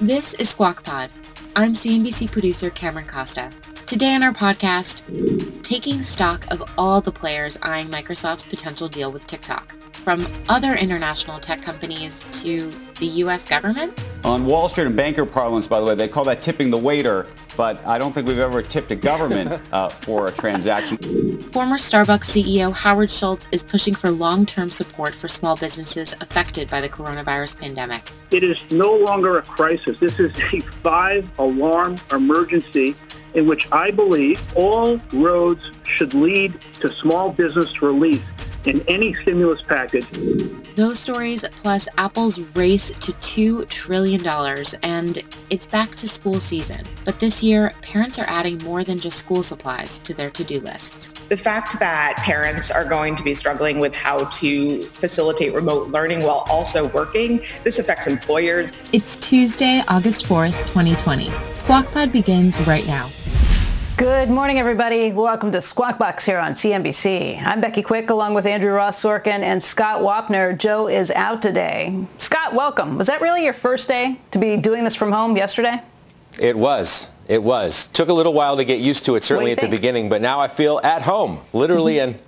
This is Squawk Pod. I'm CNBC producer Cameron Costa. Today on our podcast, taking stock of all the players eyeing Microsoft's potential deal with TikTok, from other international tech companies to the U.S. government. On Wall Street and banker parlance, by the way, they call that tipping the waiter, but I don't think we've ever tipped a government uh, for a transaction. Former Starbucks CEO Howard Schultz is pushing for long-term support for small businesses affected by the coronavirus pandemic. It is no longer a crisis. This is a five-alarm emergency in which I believe all roads should lead to small business relief in any stimulus package. Those stories plus Apple's race to $2 trillion and it's back to school season. But this year, parents are adding more than just school supplies to their to-do lists. The fact that parents are going to be struggling with how to facilitate remote learning while also working, this affects employers. It's Tuesday, August 4th, 2020. Squawk Pod begins right now. Good morning, everybody. Welcome to Squawk Box here on CNBC. I'm Becky Quick, along with Andrew Ross Sorkin and Scott Wapner. Joe is out today. Scott, welcome. Was that really your first day to be doing this from home yesterday? It was. It was. Took a little while to get used to it, certainly at think? the beginning, but now I feel at home, literally, and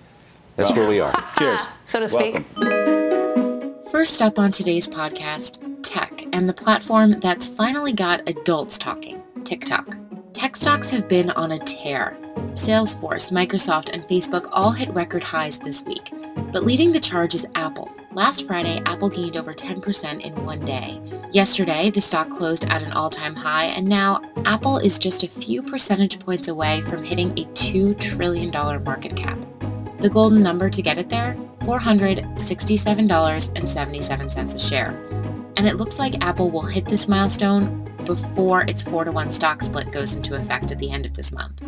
that's where we are. Cheers. So to speak. Welcome. First up on today's podcast, tech and the platform that's finally got adults talking, TikTok. Tech stocks have been on a tear. Salesforce, Microsoft, and Facebook all hit record highs this week. But leading the charge is Apple. Last Friday, Apple gained over 10% in one day. Yesterday, the stock closed at an all-time high, and now Apple is just a few percentage points away from hitting a $2 trillion market cap. The golden number to get it there? $467.77 a share. And it looks like Apple will hit this milestone before its 4 to 1 stock split goes into effect at the end of this month.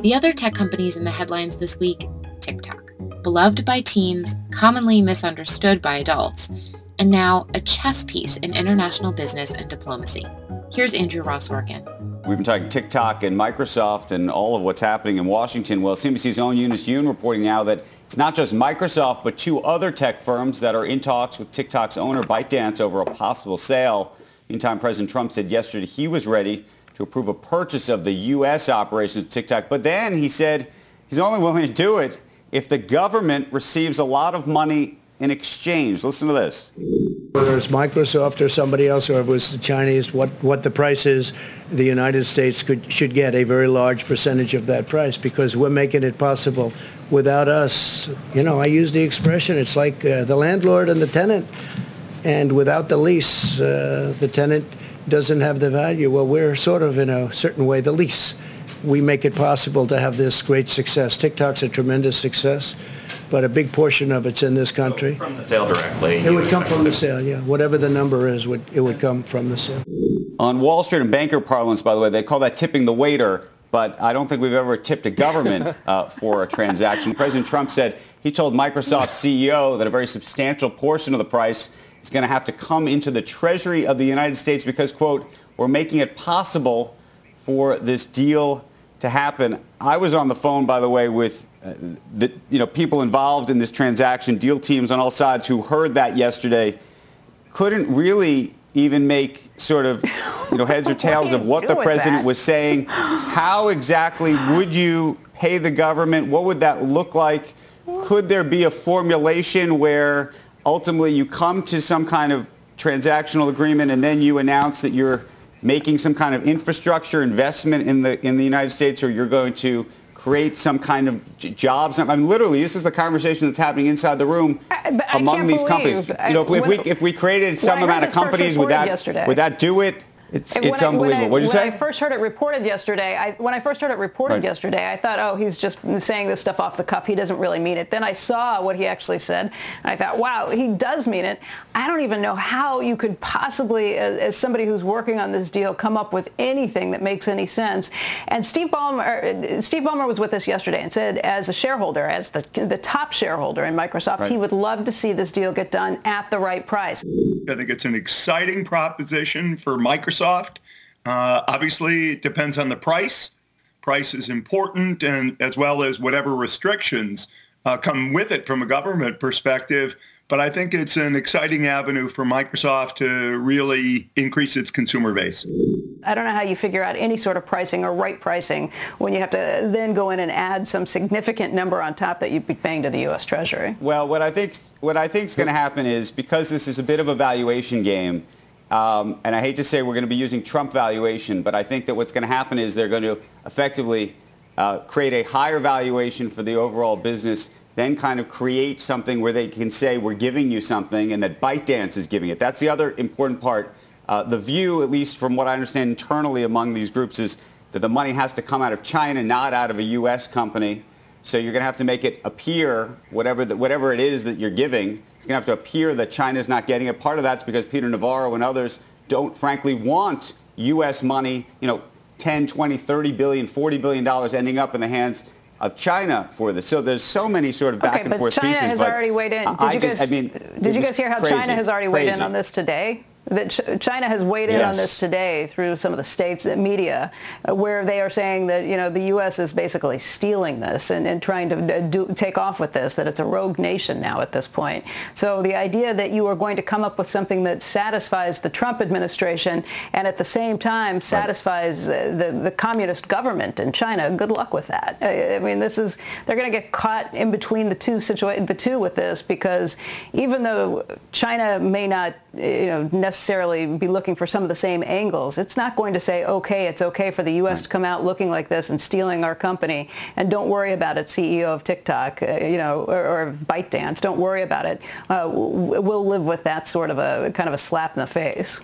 The other tech companies in the headlines this week, TikTok. Beloved by teens, commonly misunderstood by adults, and now a chess piece in international business and diplomacy. Here's Andrew Ross Sorkin. We've been talking TikTok and Microsoft and all of what's happening in Washington. Well, CNBC's own Eunice Yoon reporting now that it's not just Microsoft, but two other tech firms that are in talks with TikTok's owner, ByteDance, over a possible sale. Meantime, President Trump said yesterday he was ready to approve a purchase of the U.S. operations of TikTok. But then he said he's only willing to do it if the government receives a lot of money in exchange. Listen to this. Whether it's Microsoft or somebody else, or if it was the Chinese, what, what the price is, the United States could, should get a very large percentage of that price because we're making it possible. Without us, you know, I use the expression, it's like uh, the landlord and the tenant. And without the lease, uh, the tenant doesn't have the value. Well, we're sort of in a certain way the lease. We make it possible to have this great success. TikTok's a tremendous success, but a big portion of it's in this country. So from the sale directly. It would come from the sale, yeah. Whatever the number is, would it would come from the sale. On Wall Street and banker parlance, by the way, they call that tipping the waiter but I don't think we've ever tipped a government uh, for a transaction. President Trump said he told Microsoft CEO that a very substantial portion of the price is going to have to come into the Treasury of the United States because, quote, we're making it possible for this deal to happen. I was on the phone, by the way, with uh, the, you know, people involved in this transaction, deal teams on all sides who heard that yesterday, couldn't really even make sort of you know, heads or tails of what the president that? was saying. How exactly would you pay the government? What would that look like? Could there be a formulation where ultimately you come to some kind of transactional agreement and then you announce that you're making some kind of infrastructure investment in the in the United States or you're going to create some kind of j- jobs. I mean, literally, this is the conversation that's happening inside the room I, among these believe, companies. You know, if, if, we if we created some well, amount of companies, would that yesterday. would that do it? It's, it's I, unbelievable. What did you say? When I first heard it reported yesterday, I, when I first heard it reported right. yesterday, I thought, oh, he's just saying this stuff off the cuff. He doesn't really mean it. Then I saw what he actually said, and I thought, wow, he does mean it. I don't even know how you could possibly, as, as somebody who's working on this deal, come up with anything that makes any sense. And Steve Ballmer, er, Steve Ballmer was with us yesterday and said, as a shareholder, as the, the top shareholder in Microsoft, right. he would love to see this deal get done at the right price. I think it's an exciting proposition for Microsoft. Uh, obviously, it depends on the price. Price is important, and as well as whatever restrictions uh, come with it from a government perspective. But I think it's an exciting avenue for Microsoft to really increase its consumer base. I don't know how you figure out any sort of pricing or right pricing when you have to then go in and add some significant number on top that you'd be paying to the U.S. Treasury. Well, what I think what I think is going to happen is because this is a bit of a valuation game um, and I hate to say we're going to be using Trump valuation, but I think that what's going to happen is they're going to effectively uh, create a higher valuation for the overall business, then kind of create something where they can say we're giving you something and that ByteDance is giving it. That's the other important part. Uh, the view, at least from what I understand internally among these groups, is that the money has to come out of China, not out of a U.S. company. So you're going to have to make it appear, whatever, the, whatever it is that you're giving, it's going to have to appear that China is not getting it. Part of that's because Peter Navarro and others don't, frankly, want U.S. money, you know, 10, 20, 30 billion, 40 billion dollars ending up in the hands of China for this. So there's so many sort of back okay, and forth China pieces. has already weighed in. Did I you guys, I mean, did you guys hear how crazy, China has already crazy. weighed in on this today? That China has weighed in yes. on this today through some of the states media, uh, where they are saying that you know the U.S. is basically stealing this and, and trying to do, take off with this. That it's a rogue nation now at this point. So the idea that you are going to come up with something that satisfies the Trump administration and at the same time satisfies right. Uh, the the communist government in China, good luck with that. I, I mean, this is they're going to get caught in between the two situa- the two with this because even though China may not you know necessarily be looking for some of the same angles. It's not going to say, okay, it's okay for the U.S. to come out looking like this and stealing our company, and don't worry about it, CEO of TikTok, uh, you know, or, or ByteDance. Don't worry about it. Uh, we'll live with that sort of a kind of a slap in the face.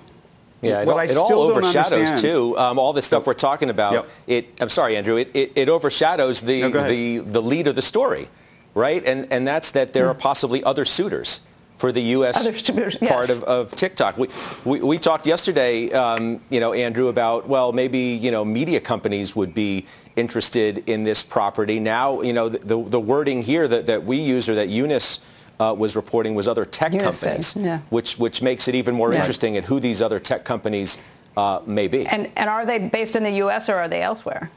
Yeah, it, all, it all overshadows too um, all this stuff we're talking about. Yep. It, I'm sorry, Andrew. It, it, it overshadows the, no, the the lead of the story, right? And and that's that there are possibly other suitors for the U.S. yes. part of, of TikTok. We, we, we talked yesterday, um, you know, Andrew, about, well, maybe, you know, media companies would be interested in this property. Now, you know, the, the, the wording here that, that we use or that Eunice uh, was reporting was other tech Eunice companies, said, yeah. which, which makes it even more yeah. interesting at who these other tech companies uh, may be. And, and are they based in the U.S. or are they elsewhere?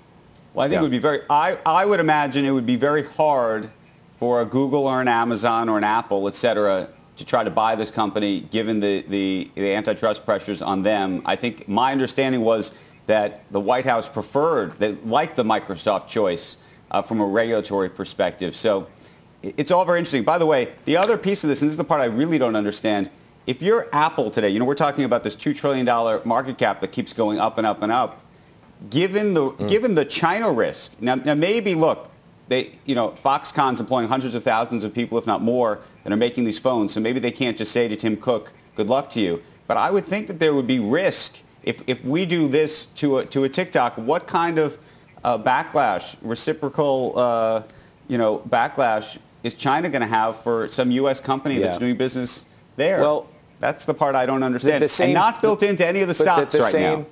Well, I think yeah. it would be very, I, I would imagine it would be very hard for a Google or an Amazon or an Apple, et cetera, to try to buy this company, given the, the, the antitrust pressures on them. I think my understanding was that the White House preferred, they liked the Microsoft choice uh, from a regulatory perspective. So it's all very interesting. By the way, the other piece of this, and this is the part I really don't understand, if you're Apple today, you know, we're talking about this $2 trillion market cap that keeps going up and up and up. Given the, mm. given the China risk, now, now maybe, look, they, you know, Foxconn's employing hundreds of thousands of people, if not more, that are making these phones. So maybe they can't just say to Tim Cook, good luck to you. But I would think that there would be risk if, if we do this to a, to a TikTok. What kind of uh, backlash, reciprocal, uh, you know, backlash is China going to have for some U.S. company yeah. that's doing business there? Well, that's the part I don't understand. The, the same, and not built into any of the stocks the, the right same, now.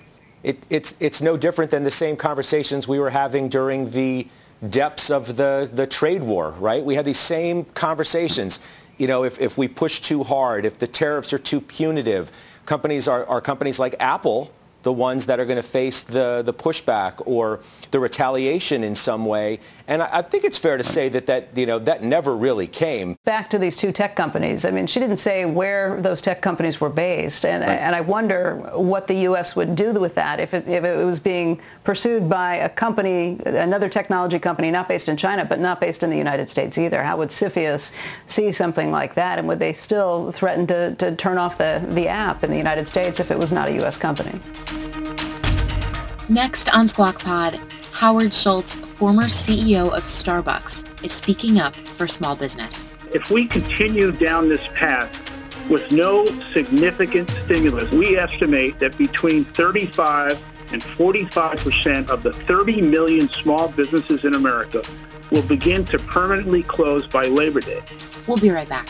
It, it's, it's no different than the same conversations we were having during the depths of the, the trade war, right? We had these same conversations. You know, if, if we push too hard, if the tariffs are too punitive, companies are, are companies like Apple the ones that are going to face the, the pushback or the retaliation in some way. And I, I, think it's fair to say that that, you know, that never really came. Back to these two tech companies. I mean, she didn't say where those tech companies were based. And, right. and I wonder what the U.S. would do with that if it, if it was being pursued by a company, another technology company not based in China, but not based in the United States either. How would CFIUS see something like that? And would they still threaten to, to turn off the, the app in the United States if it was not a U.S. company? Next on Squawk Pod, Howard Schultz, former CEO of Starbucks, is speaking up for small business. If we continue down this path, with no significant stimulus. We estimate that between 35 and 45% of the 30 million small businesses in America will begin to permanently close by Labor Day. We'll be right back.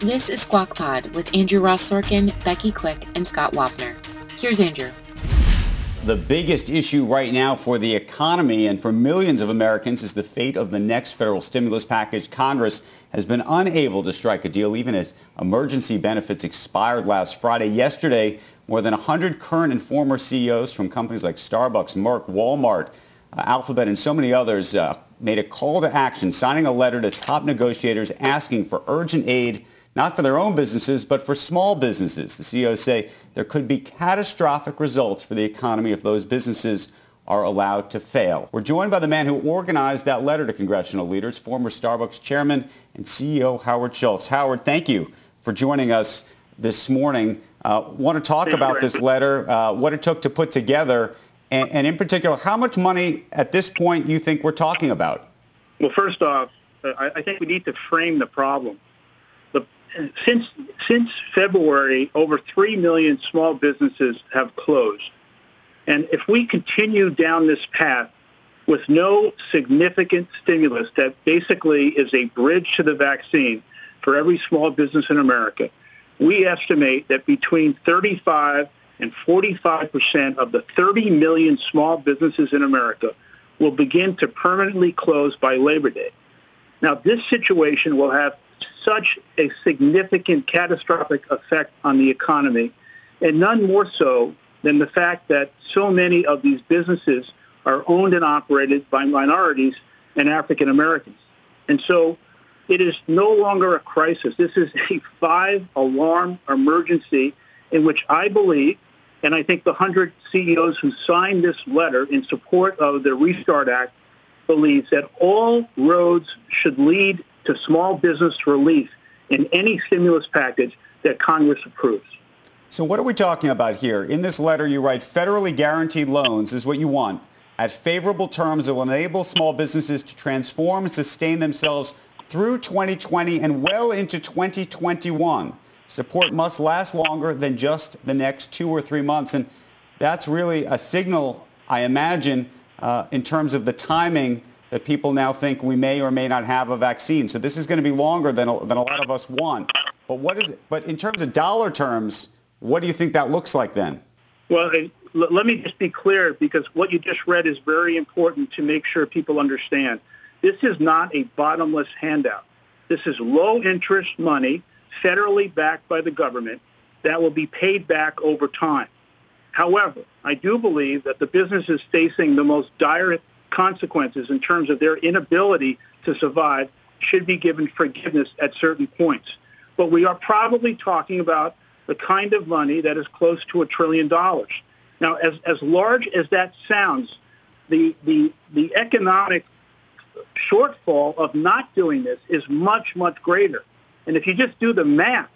This is Squawk Pod with Andrew Ross Sorkin, Becky Quick, and Scott Wapner. Here's Andrew. The biggest issue right now for the economy and for millions of Americans is the fate of the next federal stimulus package. Congress has been unable to strike a deal even as emergency benefits expired last Friday. Yesterday, more than 100 current and former CEOs from companies like Starbucks, Merck, Walmart, uh, Alphabet, and so many others uh, made a call to action, signing a letter to top negotiators asking for urgent aid not for their own businesses, but for small businesses. The CEOs say there could be catastrophic results for the economy if those businesses are allowed to fail. We're joined by the man who organized that letter to congressional leaders, former Starbucks chairman and CEO Howard Schultz. Howard, thank you for joining us this morning. Uh, want to talk about this letter, uh, what it took to put together, and, and, in particular, how much money at this point you think we're talking about? Well, first off, I, I think we need to frame the problem since since February, over three million small businesses have closed, and if we continue down this path with no significant stimulus that basically is a bridge to the vaccine for every small business in America, we estimate that between 35 and 45 percent of the 30 million small businesses in America will begin to permanently close by Labor Day. Now, this situation will have such a significant catastrophic effect on the economy, and none more so than the fact that so many of these businesses are owned and operated by minorities and African Americans. And so it is no longer a crisis. This is a five-alarm emergency in which I believe, and I think the 100 CEOs who signed this letter in support of the Restart Act believes that all roads should lead to small business relief in any stimulus package that Congress approves. So what are we talking about here? In this letter, you write federally guaranteed loans is what you want at favorable terms that will enable small businesses to transform and sustain themselves through 2020 and well into 2021. Support must last longer than just the next two or three months. And that's really a signal, I imagine, uh, in terms of the timing that people now think we may or may not have a vaccine. So this is going to be longer than a, than a lot of us want. But what is it? But in terms of dollar terms, what do you think that looks like then? Well, let me just be clear because what you just read is very important to make sure people understand. This is not a bottomless handout. This is low interest money federally backed by the government that will be paid back over time. However, I do believe that the businesses facing the most dire consequences in terms of their inability to survive should be given forgiveness at certain points. But we are probably talking about the kind of money that is close to a trillion dollars. Now, as, as large as that sounds, the, the, the economic shortfall of not doing this is much, much greater. And if you just do the math,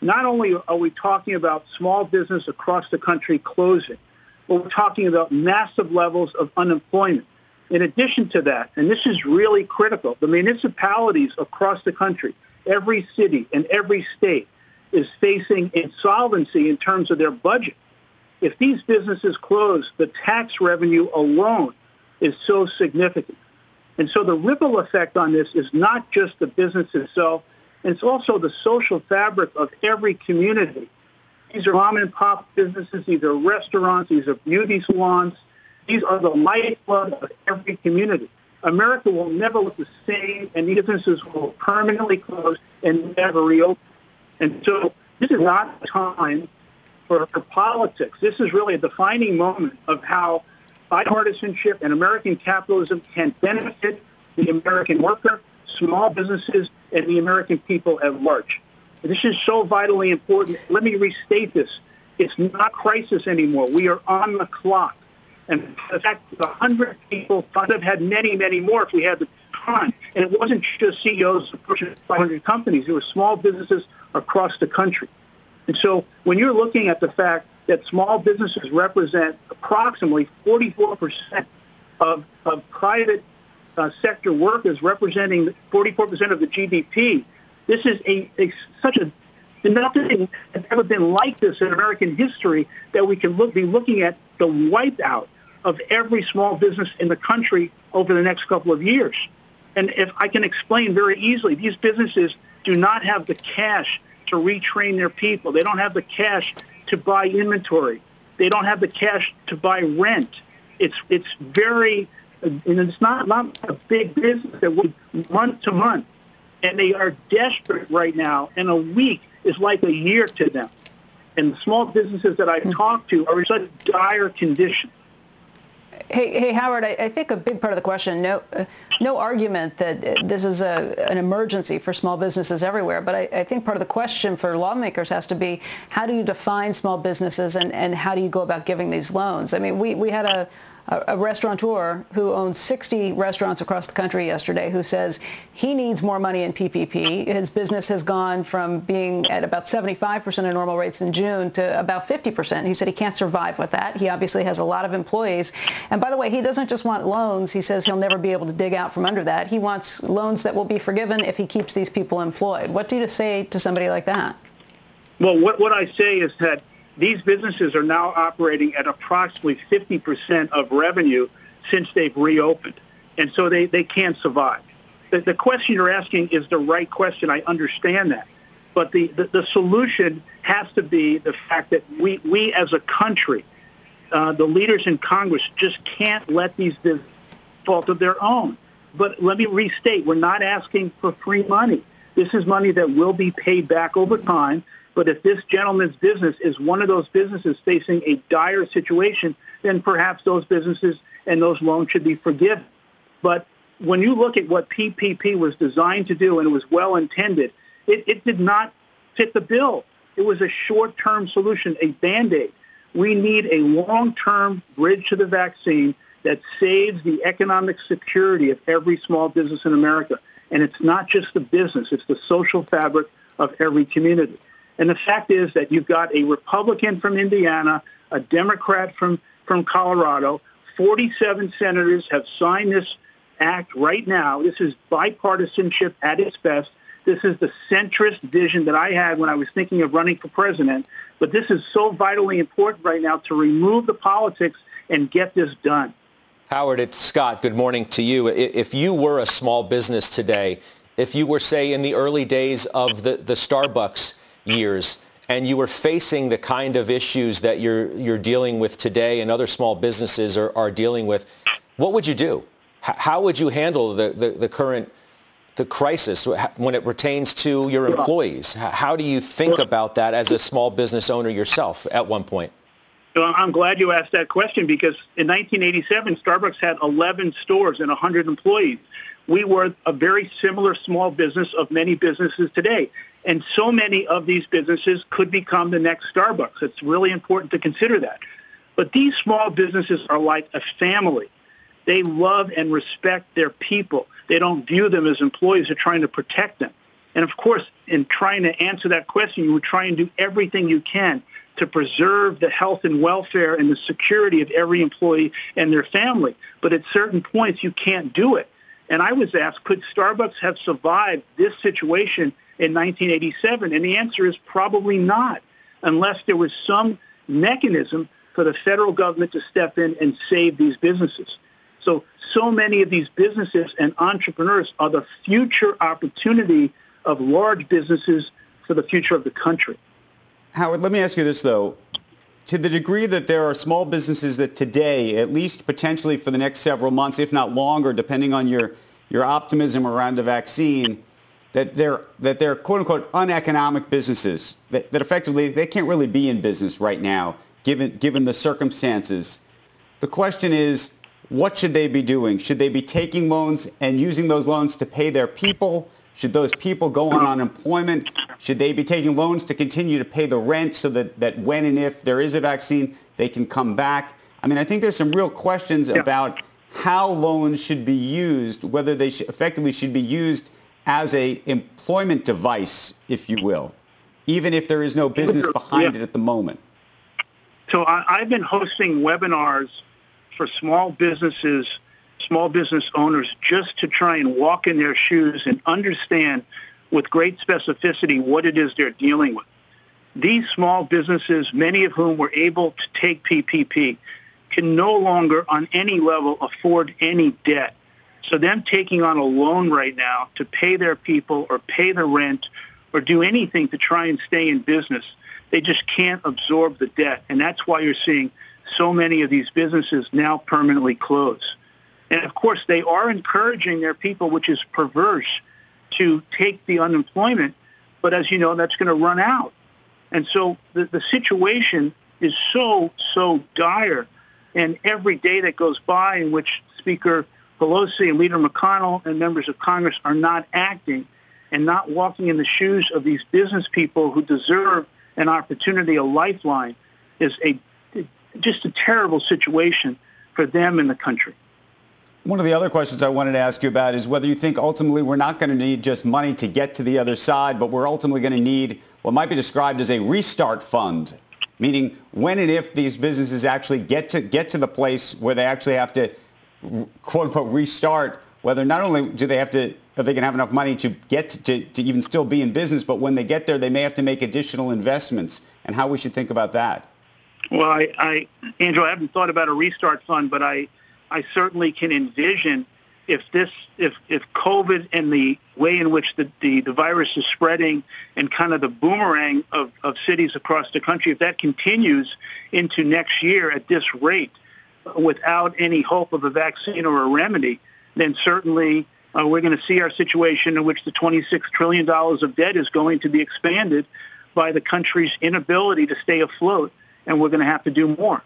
not only are we talking about small business across the country closing, but we're talking about massive levels of unemployment. In addition to that, and this is really critical, the municipalities across the country, every city and every state is facing insolvency in terms of their budget. If these businesses close, the tax revenue alone is so significant. And so the ripple effect on this is not just the business itself, it's also the social fabric of every community. These are mom and pop businesses, these are restaurants, these are beauty salons, these are the lifeblood of every community. America will never look the same, and these businesses will permanently close and never reopen. And so this is not a time for, for politics. This is really a defining moment of how bipartisanship and American capitalism can benefit the American worker, small businesses, and the American people at large. This is so vitally important. Let me restate this. It's not crisis anymore. We are on the clock. And in fact, that 100 people could have had many, many more if we had the time. And it wasn't just CEOs of Fortune 500 companies. It was small businesses across the country. And so when you're looking at the fact that small businesses represent approximately 44% of, of private uh, sector workers representing 44% of the GDP, this is a, a such a nothing has ever been like this in American history that we can look, be looking at the wipeout of every small business in the country over the next couple of years. And if I can explain very easily, these businesses do not have the cash to retrain their people. They don't have the cash to buy inventory. They don't have the cash to buy rent. It's it's very and it's not not a big business that would month to month, and they are desperate right now. And a week is like a year to them. And the small businesses that I hmm. talk to are in such dire condition Hey, hey Howard, I, I, think a big part of the question, no, uh, no argument that this is a, an emergency for small businesses everywhere, but I, I, think part of the question for lawmakers has to be how do you define small businesses and, and how do you go about giving these loans? I mean, we, we had a, a, restaurateur who owns 60 restaurants across the country yesterday who says he needs more money in PPP. His business has gone from being at about 75% of normal rates in June to about 50%. He said he can't survive with that. He obviously has a lot of employees. And by the way, he doesn't just want loans. He says he'll never be able to dig out from under that. He wants loans that will be forgiven if he keeps these people employed. What do you say to somebody like that? Well, what, what I say is that these businesses are now operating at approximately 50% of revenue since they've reopened. And so they, they can't survive. The, the question you're asking is the right question. I understand that. But the, the, the solution has to be the fact that we, we as a country, uh, the leaders in Congress just can't let these businesses fault of their own. But let me restate, we're not asking for free money. This is money that will be paid back over time but if this gentleman's business is one of those businesses facing a dire situation, then perhaps those businesses and those loans should be forgiven. But when you look at what PPP was designed to do and it was well intended, it, it did not fit the bill. It was a short-term solution, a Band-Aid. We need a long-term bridge to the vaccine that saves the economic security of every small business in America. And it's not just the business, it's the social fabric of every community. And the fact is that you've got a Republican from Indiana, a Democrat from, from Colorado. 47 senators have signed this act right now. This is bipartisanship at its best. This is the centrist vision that I had when I was thinking of running for president. But this is so vitally important right now to remove the politics and get this done. Howard, it's Scott. Good morning to you. If you were a small business today, if you were, say, in the early days of the, the Starbucks years and you were facing the kind of issues that you're, you're dealing with today and other small businesses are, are dealing with, what would you do? H- how would you handle the, the, the, current the crisis when it pertains to your employees? How do you think about that as a small business owner yourself at one point? I'm glad you asked that question because in 1987, Starbucks had 11 stores and 100 employees. We were a very similar small business of many businesses today. And so many of these businesses could become the next Starbucks. It's really important to consider that. But these small businesses are like a family. They love and respect their people. They don't view them as employees. They're trying to protect them. And of course, in trying to answer that question, you would try and do everything you can to preserve the health and welfare and the security of every employee and their family. But at certain points, you can't do it. And I was asked, could Starbucks have survived this situation in 1987? And the answer is probably not, unless there was some mechanism for the federal government to step in and save these businesses. So, so many of these businesses and entrepreneurs are the future opportunity of large businesses for the future of the country. Howard, let me ask you this, though. To the degree that there are small businesses that today, at least potentially for the next several months, if not longer, depending on your, your optimism around the vaccine, that they're that they're quote unquote uneconomic businesses that, that effectively they can't really be in business right now given given the circumstances. The question is, what should they be doing? Should they be taking loans and using those loans to pay their people? Should those people go on unemployment? Should they be taking loans to continue to pay the rent so that, that when and if there is a vaccine, they can come back? I mean, I think there's some real questions yeah. about how loans should be used, whether they sh- effectively should be used as a employment device, if you will, even if there is no business behind yeah. it at the moment. So I, I've been hosting webinars for small businesses, small business owners, just to try and walk in their shoes and understand with great specificity what it is they're dealing with. These small businesses, many of whom were able to take PPP, can no longer on any level afford any debt. So them taking on a loan right now to pay their people or pay the rent or do anything to try and stay in business, they just can't absorb the debt. And that's why you're seeing so many of these businesses now permanently close. And of course, they are encouraging their people, which is perverse, to take the unemployment. But as you know, that's going to run out. And so the, the situation is so, so dire. And every day that goes by in which Speaker Pelosi and Leader McConnell and members of Congress are not acting and not walking in the shoes of these business people who deserve an opportunity, a lifeline, is a just a terrible situation for them and the country. One of the other questions I wanted to ask you about is whether you think ultimately we're not going to need just money to get to the other side, but we're ultimately going to need what might be described as a restart fund, meaning when and if these businesses actually get to get to the place where they actually have to quote unquote restart, whether not only do they have to if they can have enough money to get to, to, to even still be in business, but when they get there, they may have to make additional investments and how we should think about that. Well, I, I, Andrew, I haven't thought about a restart fund, but I, I certainly can envision if this, if, if COVID and the way in which the, the, the virus is spreading and kind of the boomerang of, of cities across the country, if that continues into next year at this rate without any hope of a vaccine or a remedy, then certainly uh, we're going to see our situation in which the $26 trillion of debt is going to be expanded by the country's inability to stay afloat and we're going to have to do more.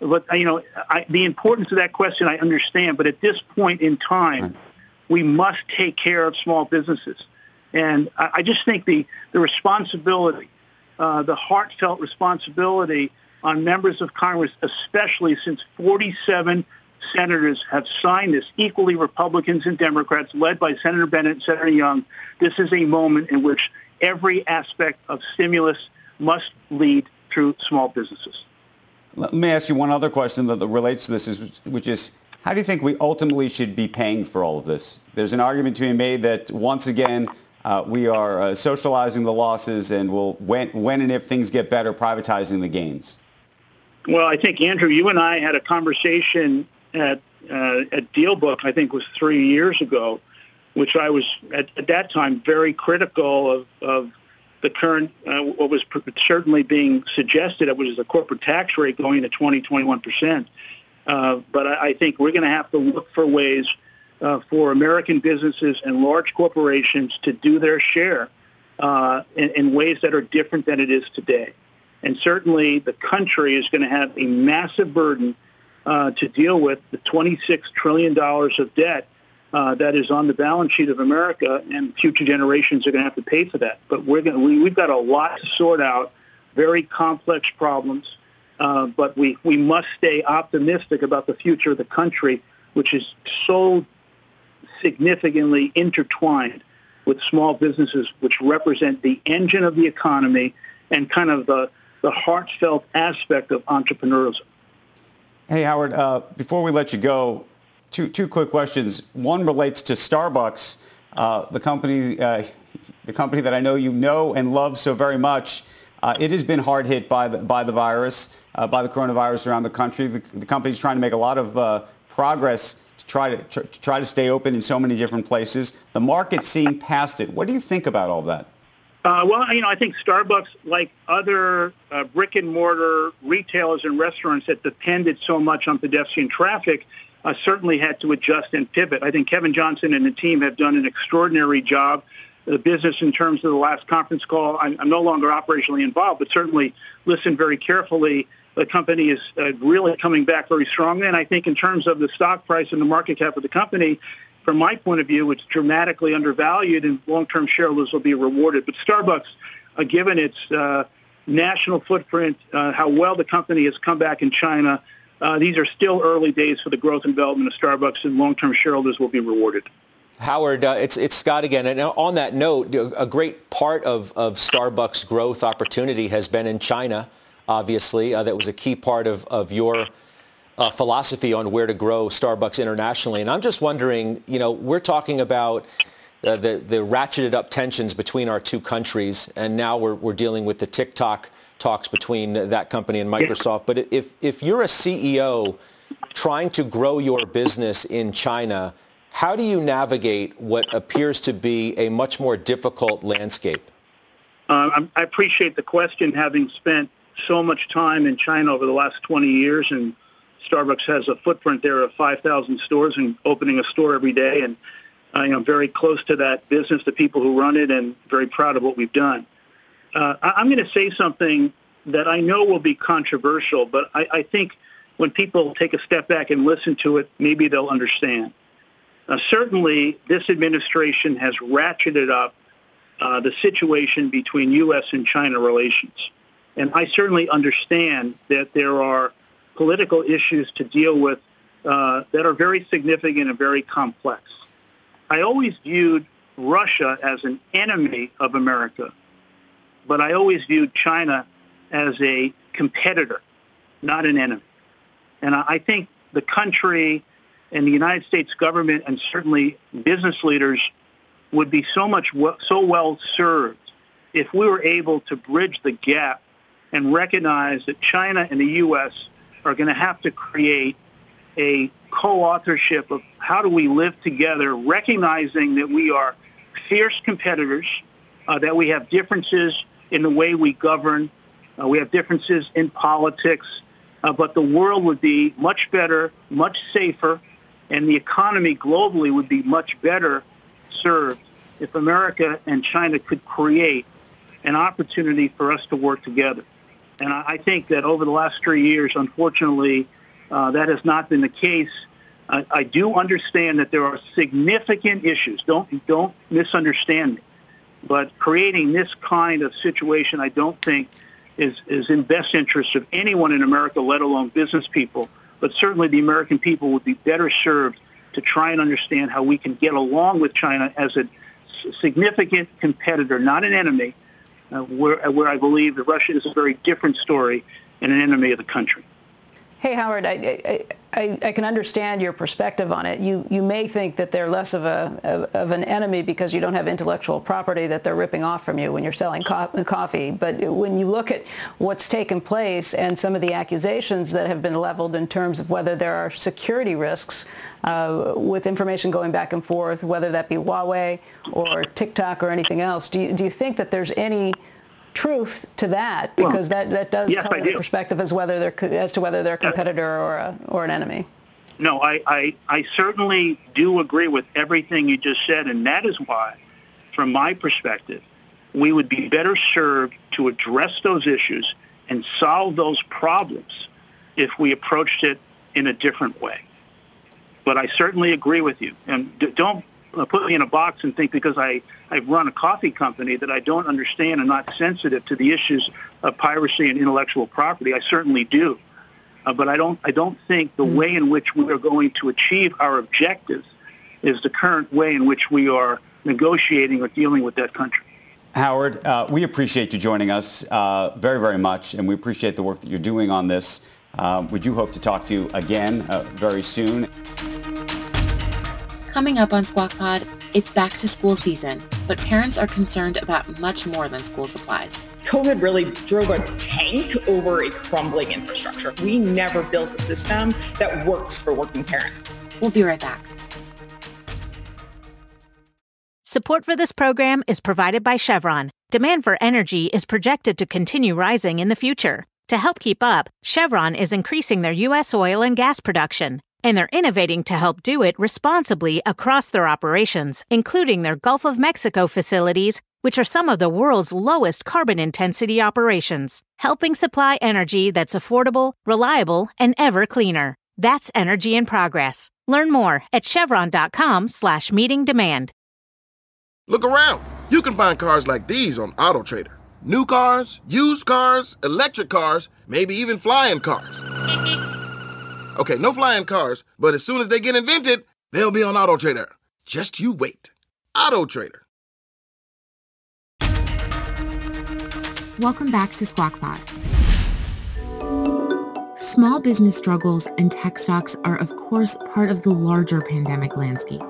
But you know, I, the importance of that question I understand, but at this point in time, we must take care of small businesses, and I, I just think the the responsibility, uh, the heartfelt responsibility on members of Congress, especially since 47 senators have signed this, equally Republicans and Democrats, led by Senator Bennet and Senator Young. This is a moment in which every aspect of stimulus must lead through small businesses. Let me ask you one other question that relates to this, which is how do you think we ultimately should be paying for all of this? There's an argument to be made that once again, uh, we are uh, socializing the losses and will, when, when and if things get better, privatizing the gains. Well, I think, Andrew, you and I had a conversation at, uh, at DealBook, I think was three years ago, which I was at, at that time very critical of, of the current, uh, what was certainly being suggested, which is a corporate tax rate going to 20, 21 percent. Uh, but I, I, think we're going to have to look for ways uh, for American businesses and large corporations to do their share uh, in, in, ways that are different than it is today. And certainly the country is going to have a massive burden uh, to deal with the $26 trillion of debt uh, that is on the balance sheet of America, and future generations are going to have to pay for that. But we're going to, we, we've got a lot to sort out, very complex problems, uh, but we, we must stay optimistic about the future of the country, which is so significantly intertwined with small businesses, which represent the engine of the economy and kind of the, the heartfelt aspect of entrepreneurship. Hey, Howard, uh, before we let you go, two, two quick questions. One relates to Starbucks, uh, the company, uh, the company that I know you know and love so very much. Uh, it has been hard hit by the, by the virus, uh, by the coronavirus around the country. The, the company is trying to make a lot of uh, progress to try to, tr- to try to stay open in so many different places. The market's seeing past it. What do you think about all that? Uh, well, you know, I think Starbucks, like other uh, brick and mortar retailers and restaurants that depended so much on pedestrian traffic, uh, certainly had to adjust and pivot. I think Kevin Johnson and the team have done an extraordinary job. The business, in terms of the last conference call, I'm, I'm no longer operationally involved, but certainly listened very carefully the company is uh, really coming back very strongly. And I think in terms of the stock price and the market cap of the company, from my point of view, it's dramatically undervalued and long-term shareholders will be rewarded. But Starbucks, uh, given its uh, national footprint, uh, how well the company has come back in China, uh, these are still early days for the growth and development of Starbucks, and long-term shareholders will be rewarded. Howard, uh, it's, it's Scott again. And on that note, a great part of, of Starbucks' growth opportunity has been in China, obviously. Uh, that was a key part of, of your uh, philosophy on where to grow Starbucks internationally. And I'm just wondering, you know, we're talking about uh, the, the ratcheted up tensions between our two countries, and now we're, we're dealing with the TikTok talks between that company and Microsoft. But if, if you're a CEO trying to grow your business in China, how do you navigate what appears to be a much more difficult landscape? Uh, I appreciate the question, having spent so much time in China over the last 20 years, and Starbucks has a footprint there of 5,000 stores and opening a store every day, and uh, you know, very close to that business, the people who run it, and very proud of what we've done. Uh, I'm going to say something that I know will be controversial, but I, I, think when people take a step back and listen to it, maybe they'll understand. Uh, certainly, this administration has ratcheted up uh, the situation between U.S. and China relations. And I certainly understand that there are political issues to deal with uh, that are very significant and very complex. I always viewed Russia as an enemy of America, but I always viewed China as a competitor, not an enemy. And I think the country and the United States government and certainly business leaders would be so much so well served if we were able to bridge the gap and recognize that China and the U.S. are going to have to create a co-authorship of how do we live together, recognizing that we are fierce competitors, uh, that we have differences in the way we govern, uh, we have differences in politics, uh, but the world would be much better, much safer, and the economy globally would be much better served if America and China could create an opportunity for us to work together. And I, think that over the last three years, unfortunately, uh, that has not been the case. I, I do understand that there are significant issues. Don't don't misunderstand me. But creating this kind of situation, I don't think is, is in best interest of anyone in America, let alone business people. But certainly the American people would be better served to try and understand how we can get along with China as a significant competitor, not an enemy, Uh, where, uh, where I believe that Russia is a very different story and an enemy of the country. Hey, Howard, I, I, I, can understand your perspective on it. You, you may think that they're less of, a, of an enemy because you don't have intellectual property that they're ripping off from you when you're selling co- coffee. But when you look at what's taken place and some of the accusations that have been leveled in terms of whether there are security risks uh, with information going back and forth, whether that be Huawei or TikTok or anything else, do you, do you think that there's any truth to that because well, that, that does yes, come into perspective as whether they're as to whether they're a competitor or a, or an enemy. No, I, I, I certainly do agree with everything you just said, and that is why, from my perspective, we would be better served to address those issues and solve those problems if we approached it in a different way. But I certainly agree with you. And don't put me in a box and think because I I run a coffee company that I don't understand and not sensitive to the issues of piracy and intellectual property. I certainly do. Uh, but I don't, I don't think the way in which we are going to achieve our objectives is the current way in which we are negotiating or dealing with that country. Howard, uh, we appreciate you joining us uh, very, very much, and we appreciate the work that you're doing on this. Uh, we do hope to talk to you again uh, very soon. Coming up on Squawk Pod, it's back to school season, but parents are concerned about much more than school supplies. COVID really drove a tank over a crumbling infrastructure. We never built a system that works for working parents. We'll be right back. Support for this program is provided by Chevron. Demand for energy is projected to continue rising in the future. To help keep up, Chevron is increasing their U.S. oil and gas production and they're innovating to help do it responsibly across their operations, including their Gulf of Mexico facilities, which are some of the world's lowest carbon intensity operations. helping supply energy that's affordable, reliable, and ever cleaner. That's energy in progress. Learn more at chevron.com slash meeting demand. Look around. You can find cars like these on AutoTrader. New cars, used cars, electric cars, maybe even flying cars. Okay, no flying cars, but as soon as they get invented, they'll be on Auto Trader. Just you wait. Auto Trader. Welcome back to Squawk Pod. Small business struggles and tech stocks are, of course, part of the larger pandemic landscape.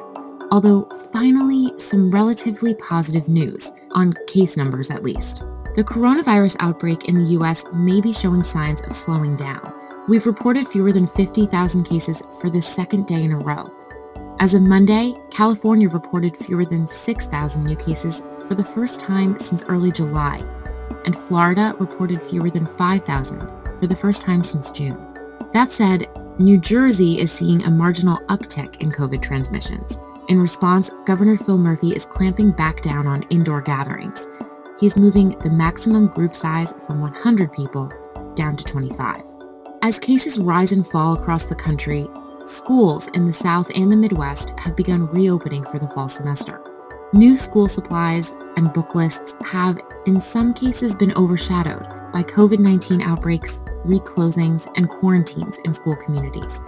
Although, finally, some relatively positive news, on case numbers at least. The coronavirus outbreak in the US may be showing signs of slowing down. We've reported fewer than 50,000 cases for the second day in a row. As of Monday, California reported fewer than 6,000 new cases for the first time since early July, and Florida reported fewer than 5,000 for the first time since June. That said, New Jersey is seeing a marginal uptick in COVID transmissions. In response, Governor Phil Murphy is clamping back down on indoor gatherings he's moving the maximum group size from 100 people down to 25. As cases rise and fall across the country, schools in the South and the Midwest have begun reopening for the fall semester. New school supplies and book lists have, in some cases, been overshadowed by COVID-19 outbreaks, reclosings, and quarantines in school communities.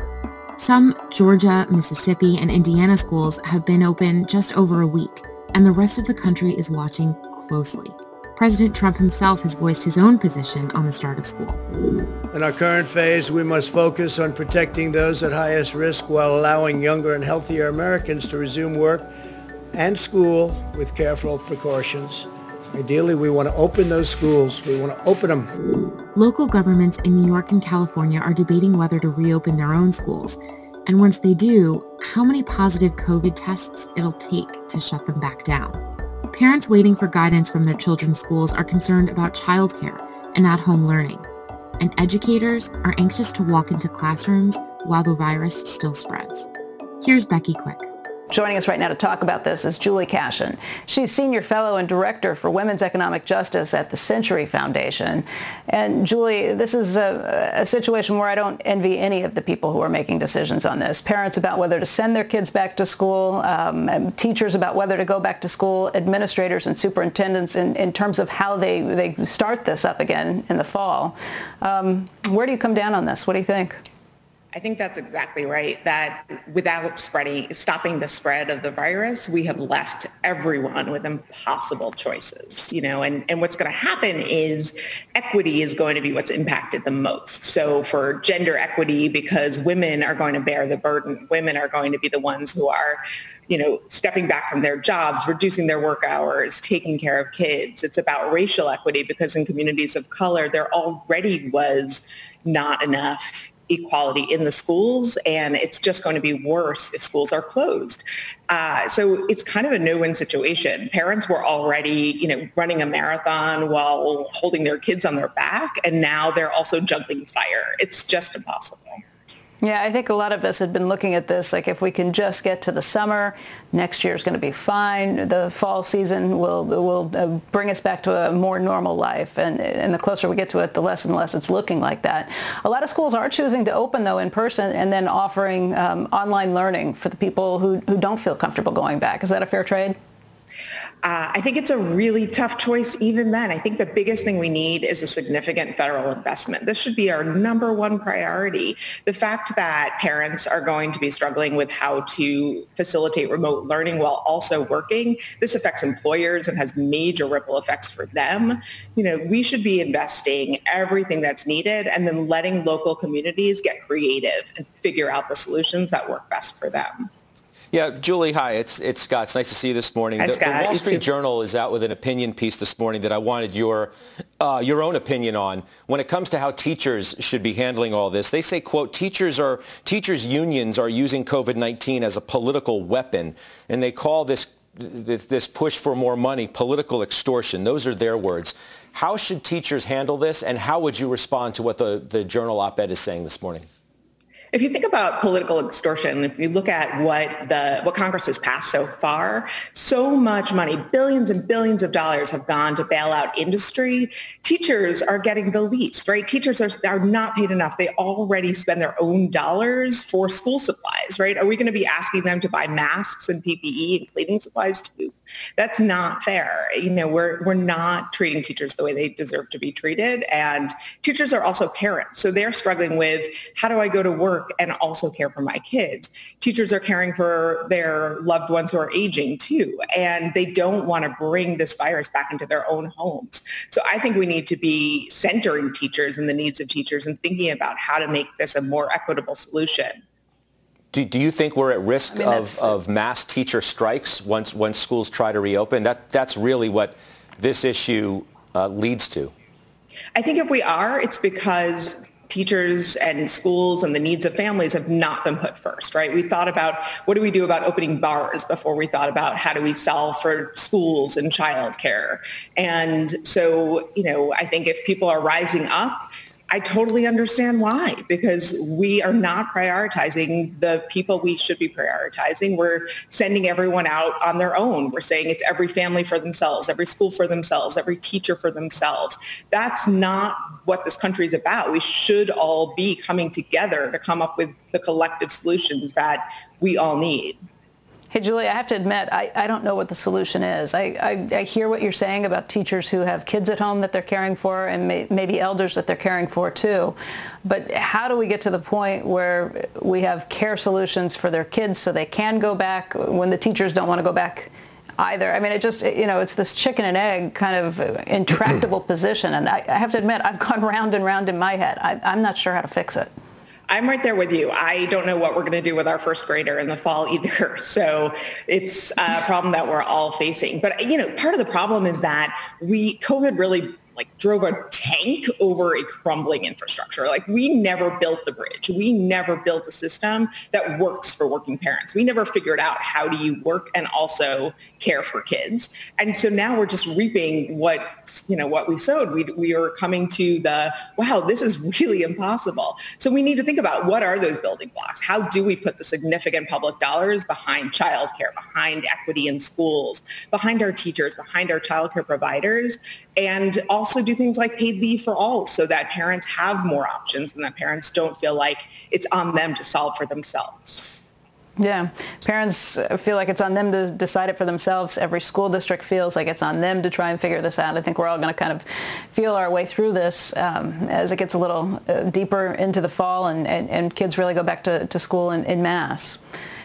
Some Georgia, Mississippi, and Indiana schools have been open just over a week, and the rest of the country is watching closely. President Trump himself has voiced his own position on the start of school. In our current phase, we must focus on protecting those at highest risk while allowing younger and healthier Americans to resume work and school with careful precautions. Ideally, we want to open those schools. We want to open them. Local governments in New York and California are debating whether to reopen their own schools. And once they do, how many positive COVID tests it'll take to shut them back down. Parents waiting for guidance from their children's schools are concerned about childcare and at-home learning. And educators are anxious to walk into classrooms while the virus still spreads. Here's Becky Quick. Joining us right now to talk about this is Julie Kashen. She's Senior Fellow and Director for Women's Economic Justice at the Century Foundation. And Julie, this is a, a, situation where I don't envy any of the people who are making decisions on this. Parents about whether to send their kids back to school, um, teachers about whether to go back to school, administrators and superintendents in, in terms of how they, they start this up again in the fall. Um, where do you come down on this? What do you think? I think that's exactly right. That without spreading, stopping the spread of the virus, we have left everyone with impossible choices. You know, and, and what's going to happen is equity is going to be what's impacted the most. So for gender equity, because women are going to bear the burden, women are going to be the ones who are you know, stepping back from their jobs, reducing their work hours, taking care of kids. It's about racial equity because in communities of color, there already was not enough equality in the schools, and it's just going to be worse if schools are closed. Uh, so it's kind of a no-win situation. Parents were already, you know, running a marathon while holding their kids on their back, and now they're also juggling fire. It's just impossible. Yeah, I think a lot of us had been looking at this like if we can just get to the summer, next year is going to be fine. The fall season will will uh, bring us back to a more normal life, and and the closer we get to it, the less and less it's looking like that. A lot of schools are choosing to open though in person and then offering um, online learning for the people who who don't feel comfortable going back. Is that a fair trade? Uh, I think it's a really tough choice even then. I think the biggest thing we need is a significant federal investment. This should be our number one priority. The fact that parents are going to be struggling with how to facilitate remote learning while also working, this affects employers and has major ripple effects for them. You know, we should be investing everything that's needed and then letting local communities get creative and figure out the solutions that work best for them. Yeah, Julie, hi. It's it's Scott. It's nice to see you this morning. Hi, the, Scott. the Wall Street Journal is out with an opinion piece this morning that I wanted your uh, your own opinion on when it comes to how teachers should be handling all this. They say, "quote Teachers are teachers unions are using COVID-19 as a political weapon, and they call this." This push for more money, political extortion. Those are their words. How should teachers handle this, and how would you respond to what the, the journal op-ed is saying this morning? If you think about political extortion, if you look at what the what Congress has passed so far, so much money, billions and billions of dollars have gone to bail out industry. Teachers are getting the least, right? Teachers are, are not paid enough. They already spend their own dollars for school supplies, right? Are we going to be asking them to buy masks and PPE and cleaning supplies too? That's not fair. You know, we're we're not treating teachers the way they deserve to be treated. And teachers are also parents. So they're struggling with how do I go to work and also care for my kids. Teachers are caring for their loved ones who are aging too, and they don't want to bring this virus back into their own homes. So I think we need to be centering teachers and the needs of teachers and thinking about how to make this a more equitable solution. Do, do you think we're at risk I mean, of, of mass teacher strikes once, once schools try to reopen? That, that's really what this issue uh, leads to. I think if we are, it's because teachers and schools and the needs of families have not been put first, right? We thought about what do we do about opening bars before we thought about how do we sell for schools and childcare. And so, you know, I think if people are rising up I totally understand why, because we are not prioritizing the people we should be prioritizing. We're sending everyone out on their own. We're saying it's every family for themselves, every school for themselves, every teacher for themselves. That's not what this country is about. We should all be coming together to come up with the collective solutions that we all need. Hey, Julie, I have to admit, I, I don't know what the solution is. I, I, I, hear what you're saying about teachers who have kids at home that they're caring for and may, maybe elders that they're caring for too. But how do we get to the point where we have care solutions for their kids so they can go back when the teachers don't want to go back either. I mean, it just, you know, it's this chicken and egg kind of intractable position. And I, I, have to admit, I've gone round and round in my head. I, I'm not sure how to fix it. I'm right there with you. I don't know what we're going to do with our first grader in the fall either. So it's a problem that we're all facing. But, you know, part of the problem is that we, COVID really like drove a tank over a crumbling infrastructure. Like we never built the bridge. We never built a system that works for working parents. We never figured out how do you work and also care for kids. And so now we're just reaping what, you know, what we sowed. We, we are coming to the, wow, this is really impossible. So we need to think about what are those building blocks? How do we put the significant public dollars behind childcare, behind equity in schools, behind our teachers, behind our childcare providers, and also do things like paid leave for all so that parents have more options and that parents don't feel like it's on them to solve for themselves. Yeah, parents feel like it's on them to decide it for themselves. Every school district feels like it's on them to try and figure this out. I think we're all going to kind of feel our way through this um, as it gets a little uh, deeper into the fall and, and, and, kids really go back to, to school in, in mass.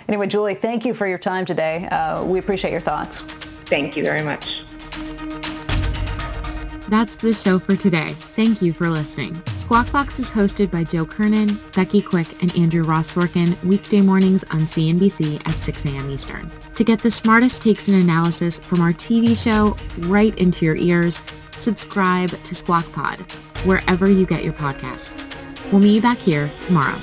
Anyway, Julie, thank you for your time today. Uh, we appreciate your thoughts. Thank you very much. That's the show for today. Thank you for listening. Squawk Box is hosted by Joe Kernan, Becky Quick, and Andrew Ross Sorkin weekday mornings on CNBC at 6 a.m. Eastern. To get the smartest takes and analysis from our TV show right into your ears, subscribe to Squawk Pod wherever you get your podcasts. We'll meet you back here tomorrow.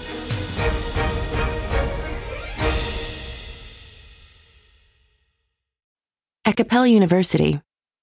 At Capella University,